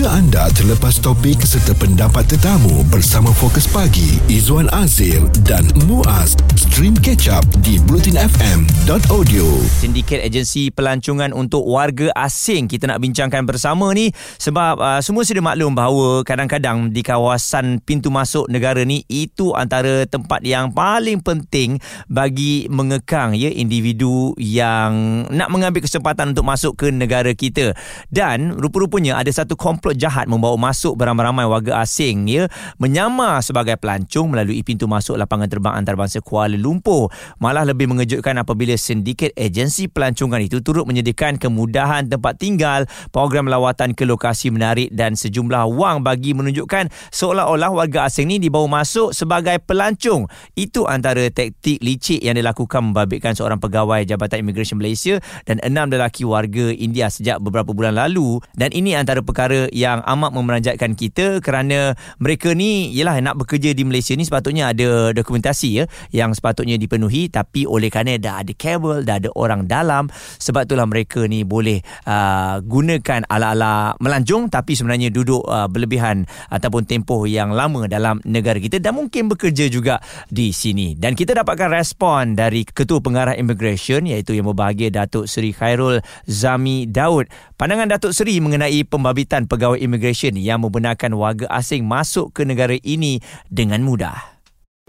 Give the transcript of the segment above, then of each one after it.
Jika anda terlepas topik serta pendapat tetamu bersama Fokus Pagi, Izwan Azir dan Muaz, stream catch up di blutinfm.audio. Sindiket agensi pelancongan untuk warga asing kita nak bincangkan bersama ni sebab uh, semua sudah maklum bahawa kadang-kadang di kawasan pintu masuk negara ni itu antara tempat yang paling penting bagi mengekang ya individu yang nak mengambil kesempatan untuk masuk ke negara kita dan rupa-rupanya ada satu komplot jahat membawa masuk beramai-ramai warga asing ya menyamar sebagai pelancong melalui pintu masuk lapangan terbang antarabangsa Kuala Lumpur. Malah lebih mengejutkan apabila sindiket agensi pelancongan itu turut menyediakan kemudahan tempat tinggal, program lawatan ke lokasi menarik dan sejumlah wang bagi menunjukkan seolah-olah warga asing ni dibawa masuk sebagai pelancong. Itu antara taktik licik yang dilakukan membabitkan seorang pegawai Jabatan Imigresen Malaysia dan enam lelaki warga India sejak beberapa bulan lalu dan ini antara perkara yang amat memeranjatkan kita kerana mereka ni ialah nak bekerja di Malaysia ni sepatutnya ada dokumentasi ya yang sepatutnya dipenuhi. Tapi oleh kerana dah ada kabel dah ada orang dalam sebab itulah mereka ni boleh uh, gunakan ala-ala melancong tapi sebenarnya duduk uh, berlebihan ataupun tempoh yang lama dalam negara kita dan mungkin bekerja juga di sini. Dan kita dapatkan respon dari Ketua Pengarah Immigration iaitu yang berbahagia Datuk Seri Khairul Zami Daud. Pandangan Datuk Seri mengenai pembabitan pegawai immigration yang membenarkan warga asing masuk ke negara ini dengan mudah.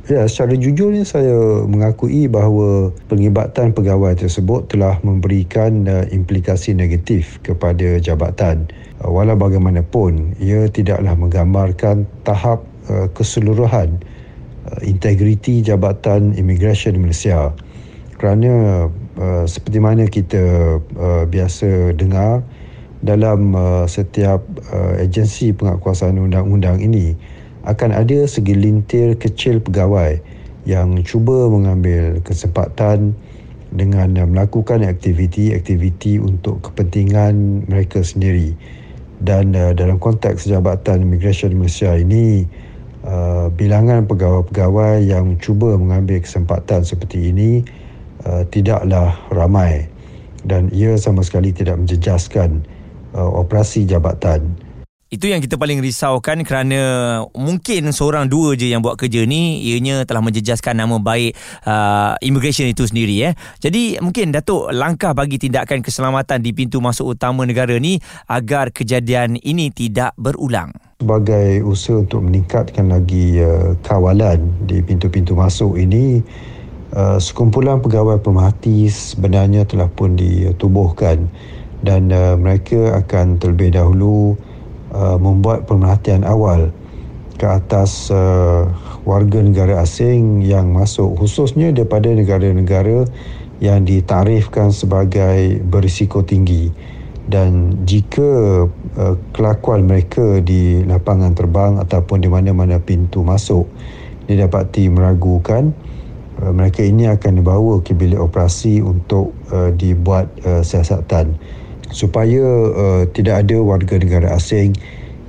Ya, secara jujurnya saya mengakui bahawa pengibatan pegawai tersebut telah memberikan uh, implikasi negatif kepada jabatan. Uh, walau bagaimanapun, ia tidaklah menggambarkan tahap uh, keseluruhan uh, integriti jabatan imigresen Malaysia. Kerana uh, seperti mana kita uh, biasa dengar dalam uh, setiap uh, agensi penguatkuasaan undang-undang ini, akan ada segelintir kecil pegawai yang cuba mengambil kesempatan dengan melakukan aktiviti-aktiviti untuk kepentingan mereka sendiri. Dan uh, dalam konteks Jabatan Imigresen Malaysia ini uh, bilangan pegawai-pegawai yang cuba mengambil kesempatan seperti ini uh, tidaklah ramai. Dan ia sama sekali tidak menjejaskan uh, operasi jabatan itu yang kita paling risaukan kerana mungkin seorang dua je yang buat kerja ni ianya telah menjejaskan nama baik uh, immigration itu sendiri eh. Jadi mungkin Datuk langkah bagi tindakan keselamatan di pintu masuk utama negara ni agar kejadian ini tidak berulang. Sebagai usaha untuk meningkatkan lagi uh, kawalan di pintu-pintu masuk ini uh, sekumpulan pegawai pemerhati sebenarnya telah pun ditubuhkan dan uh, mereka akan terlebih dahulu uh, membuat pemerhatian awal ke atas uh, warga negara asing yang masuk khususnya daripada negara-negara yang ditarifkan sebagai berisiko tinggi. Dan jika uh, kelakuan mereka di lapangan terbang ataupun di mana-mana pintu masuk didapati meragukan uh, mereka ini akan dibawa ke bilik operasi untuk uh, dibuat uh, siasatan supaya uh, tidak ada warga negara asing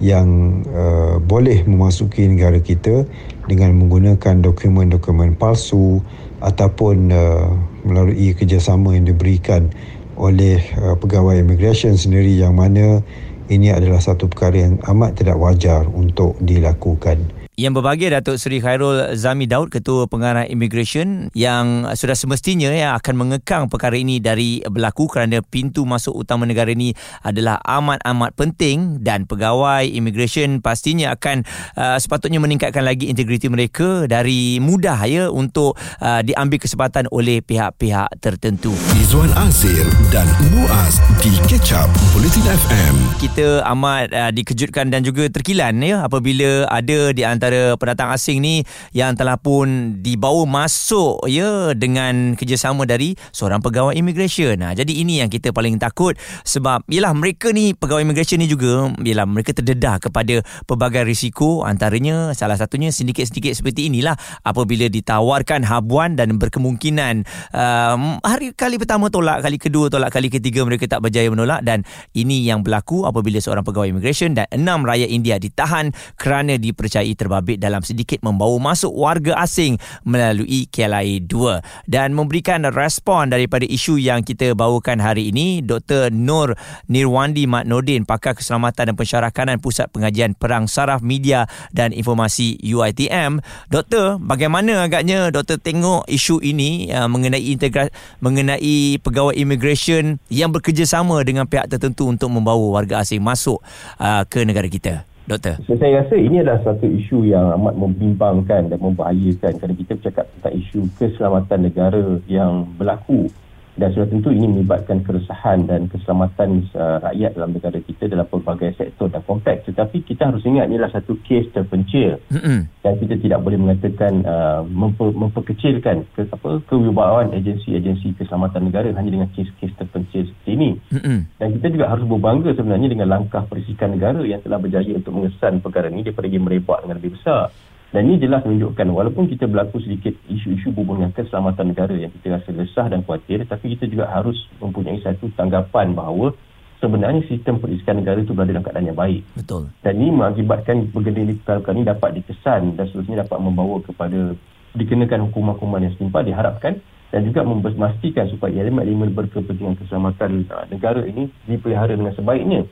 yang uh, boleh memasuki negara kita dengan menggunakan dokumen-dokumen palsu ataupun uh, melalui kerjasama yang diberikan oleh uh, pegawai imigresen sendiri yang mana ini adalah satu perkara yang amat tidak wajar untuk dilakukan. Yang berbahagia Datuk Seri Khairul Zami Daud Ketua Pengarah Immigration yang sudah semestinya ya akan mengekang perkara ini dari berlaku kerana pintu masuk utama negara ini adalah amat-amat penting dan pegawai immigration pastinya akan uh, sepatutnya meningkatkan lagi integriti mereka dari mudah ya untuk uh, diambil kesempatan oleh pihak-pihak tertentu. Izwan Azir dan Muaz di Catch Up Bulletin FM. Kita amat uh, dikejutkan dan juga terkilan ya apabila ada di antara antara pendatang asing ni yang telah pun dibawa masuk ya dengan kerjasama dari seorang pegawai immigration. Nah, jadi ini yang kita paling takut sebab yalah mereka ni pegawai immigration ni juga yalah mereka terdedah kepada pelbagai risiko antaranya salah satunya sindiket-sindiket seperti inilah apabila ditawarkan habuan dan berkemungkinan um, hari kali pertama tolak, kali kedua tolak, kali ketiga mereka tak berjaya menolak dan ini yang berlaku apabila seorang pegawai immigration dan enam rakyat India ditahan kerana dipercayai terbang terbabit dalam sedikit membawa masuk warga asing melalui KLIA 2 dan memberikan respon daripada isu yang kita bawakan hari ini Dr. Nur Nirwandi Mat Nordin pakar keselamatan dan pensyarakanan Pusat Pengajian Perang Saraf Media dan Informasi UiTM Doktor bagaimana agaknya doktor tengok isu ini uh, mengenai integrasi mengenai pegawai immigration yang bekerjasama dengan pihak tertentu untuk membawa warga asing masuk uh, ke negara kita Doktor. So, saya rasa ini adalah satu isu yang amat membimbangkan dan membahayakan kerana kita bercakap tentang isu keselamatan negara yang berlaku dan sudah tentu ini melibatkan keresahan dan keselamatan uh, rakyat dalam negara kita dalam pelbagai sektor dan konteks tetapi kita harus ingat ini adalah satu kes terpencil mm-hmm. dan kita tidak boleh mengatakan uh, memper, memperkecilkan ke, apa, kewibawaan agensi-agensi keselamatan negara hanya dengan kes-kes terpencil seperti ini mm-hmm. dan kita juga harus berbangga sebenarnya dengan langkah perisikan negara yang telah berjaya untuk mengesan perkara ini daripada ia merebak dengan lebih besar dan ini jelas menunjukkan walaupun kita berlaku sedikit isu-isu berhubungan keselamatan negara yang kita rasa resah dan khawatir tapi kita juga harus mempunyai satu tanggapan bahawa sebenarnya sistem perisikan negara itu berada dalam keadaan yang baik. Betul. Dan ini mengakibatkan bergenda perkara ini dapat dikesan dan seterusnya dapat membawa kepada dikenakan hukuman-hukuman yang setimpal diharapkan dan juga memastikan supaya elemen-elemen berkepentingan keselamatan uh, negara ini dipelihara dengan sebaiknya.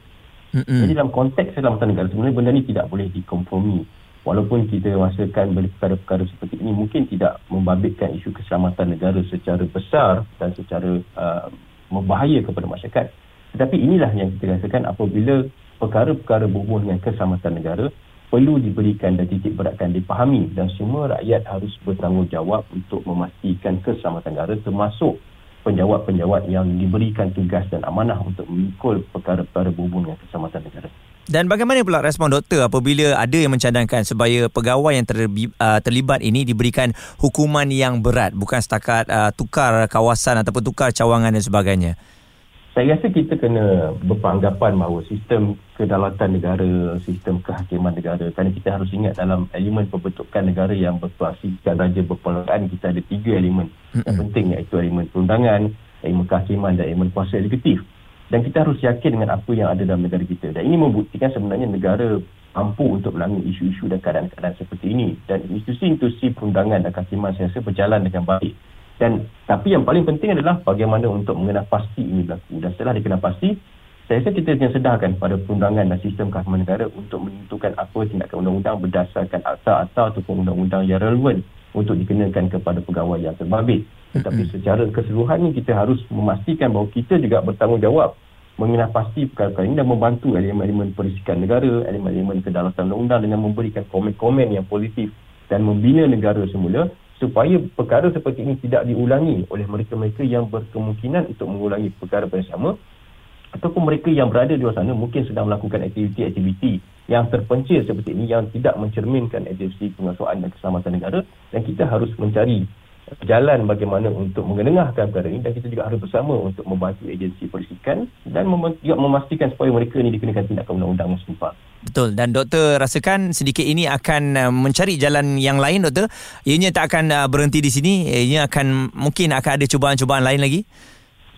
Mm-hmm. Jadi dalam konteks keselamatan negara sebenarnya benda ini tidak boleh dikompromi walaupun kita rasakan perkara-perkara seperti ini mungkin tidak membabitkan isu keselamatan negara secara besar dan secara uh, membahaya kepada masyarakat tetapi inilah yang kita rasakan apabila perkara-perkara berhubungan dengan keselamatan negara perlu diberikan dan titik beratkan dipahami dan semua rakyat harus bertanggungjawab untuk memastikan keselamatan negara termasuk penjawat-penjawat yang diberikan tugas dan amanah untuk memikul perkara-perkara berhubungan dengan keselamatan negara. Dan bagaimana pula respon doktor apabila ada yang mencadangkan supaya pegawai yang terbi, uh, terlibat ini diberikan hukuman yang berat bukan setakat uh, tukar kawasan ataupun tukar cawangan dan sebagainya? Saya rasa kita kena berpanggapan bahawa sistem kedaulatan negara, sistem kehakiman negara kerana kita harus ingat dalam elemen pembentukan negara yang bertuasikan raja berperluan kita ada tiga elemen yang penting iaitu elemen perundangan, elemen kehakiman dan elemen kuasa eksekutif dan kita harus yakin dengan apa yang ada dalam negara kita. Dan ini membuktikan sebenarnya negara mampu untuk melanggar isu-isu dan keadaan-keadaan seperti ini. Dan institusi-institusi perundangan dan kehakiman saya rasa berjalan dengan baik. Dan tapi yang paling penting adalah bagaimana untuk mengenal pasti ini berlaku. Dan setelah dikenal pasti saya rasa kita kena sedarkan pada perundangan dan sistem kehakiman negara untuk menentukan apa tindakan undang-undang berdasarkan akta-akta ataupun undang-undang yang relevan untuk dikenakan kepada pegawai yang terbabit. Tetapi secara keseluruhan ni kita harus memastikan bahawa kita juga bertanggungjawab mengenal pasti perkara-perkara ini dan membantu elemen-elemen perisikan negara, elemen-elemen kedaulatan undang-undang dengan memberikan komen-komen yang positif dan membina negara semula supaya perkara seperti ini tidak diulangi oleh mereka-mereka yang berkemungkinan untuk mengulangi perkara yang sama ataupun mereka yang berada di luar sana mungkin sedang melakukan aktiviti-aktiviti yang terpencil seperti ini yang tidak mencerminkan agensi pengasuhan dan keselamatan negara dan kita harus mencari jalan bagaimana untuk mengenengahkan perkara ini dan kita juga harus bersama untuk membantu agensi perisikan dan mem- juga memastikan supaya mereka ini dikenakan tindakan undang-undang setimpal. Betul dan doktor rasakan sedikit ini akan uh, mencari jalan yang lain doktor. Ianya tak akan uh, berhenti di sini. Ianya akan mungkin akan ada cubaan-cubaan lain lagi.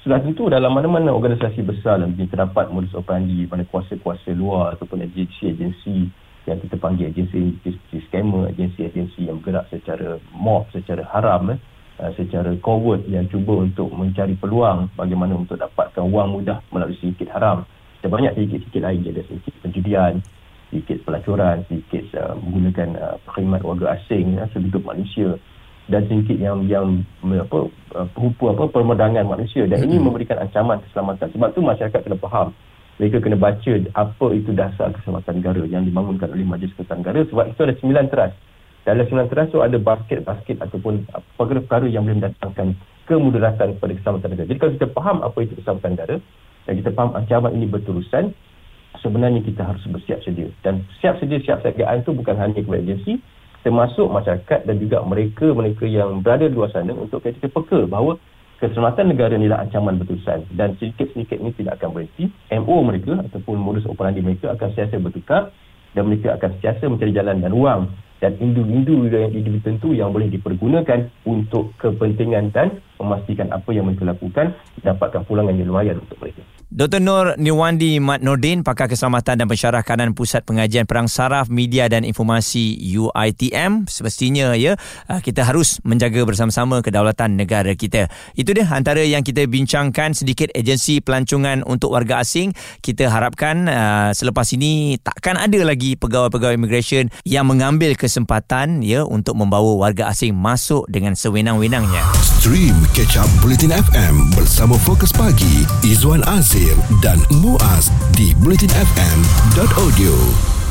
Sudah tentu dalam mana-mana organisasi besar dan terdapat modus operandi pada kuasa-kuasa luar ataupun agensi-agensi yang kita panggil agensi-agensi scammer, agensi-agensi yang bergerak secara mob, secara haram, eh, uh, secara covert yang cuba untuk mencari peluang bagaimana untuk dapatkan wang mudah melalui sedikit haram. Dan banyak sedikit-sedikit lain, ada sedikit penjudian, sedikit pelacuran, sedikit uh, menggunakan uh, perkhidmat warga asing, uh, sehidup manusia dan sedikit yang yang apa uh, apa permedangan manusia dan ini memberikan ancaman keselamatan sebab tu masyarakat kena faham mereka kena baca apa itu dasar keselamatan negara yang dibangunkan oleh Majlis Keselamatan Negara sebab itu ada sembilan teras. Dalam sembilan teras itu ada basket-basket ataupun perkara-perkara yang boleh mendatangkan kemudaratan kepada keselamatan negara. Jadi kalau kita faham apa itu keselamatan negara dan kita faham ancaman ini berterusan, sebenarnya kita harus bersiap sedia. Dan siap sedia, siap sediaan itu bukan hanya kepada agensi, termasuk masyarakat dan juga mereka-mereka yang berada di luar sana untuk kita peka bahawa keselamatan negara inilah ancaman berterusan dan sedikit-sedikit ini tidak akan berhenti MO mereka ataupun modus operandi mereka akan sentiasa bertukar dan mereka akan sentiasa mencari jalan dan ruang dan individu yang individu tentu yang boleh dipergunakan untuk kepentingan dan memastikan apa yang mereka lakukan dapatkan pulangan yang lumayan untuk mereka. Dr. Nur Niwandi Mat Nordin, pakar keselamatan dan pensyarah kanan Pusat Pengajian Perang Saraf Media dan Informasi UITM. Semestinya ya, ah, kita harus menjaga bersama-sama kedaulatan negara kita. Itu dia antara yang kita bincangkan sedikit agensi pelancongan untuk warga asing. Kita harapkan uh, selepas ini takkan ada lagi pegawai-pegawai immigration yang mengambil kesempatan ya untuk membawa warga asing masuk dengan sewenang-wenangnya. Stream Catch Up Bulletin FM bersama Fokus Pagi Izwan Azir dan Muaz di bulletinfm.audio.